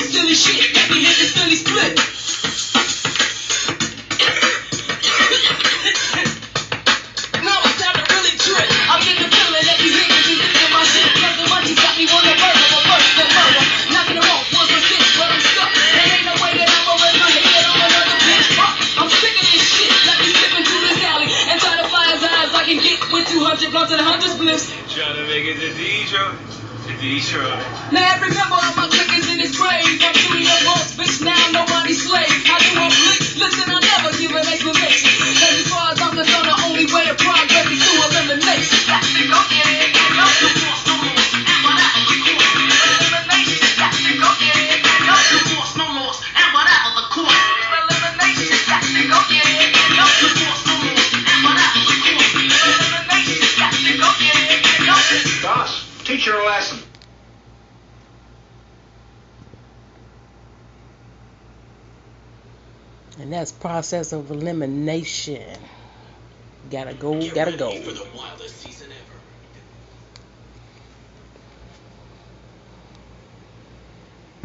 silly shit. Let me hit this split. now to really trip. I'm getting the feeling that these niggas in my the munchies got me a murder. But I'm stuck. There ain't no way that I'ma on another bitch. Fuck, I'm sick of this shit. Let me slip into this alley and try to with 200 blunts and 100. Trying to make it to Detroit. Now remember all my chickens in his grave. I'm doing up horse, bitch. Now nobody's slave. I do a flick, listen and that's process of elimination. Gotta go, gotta go.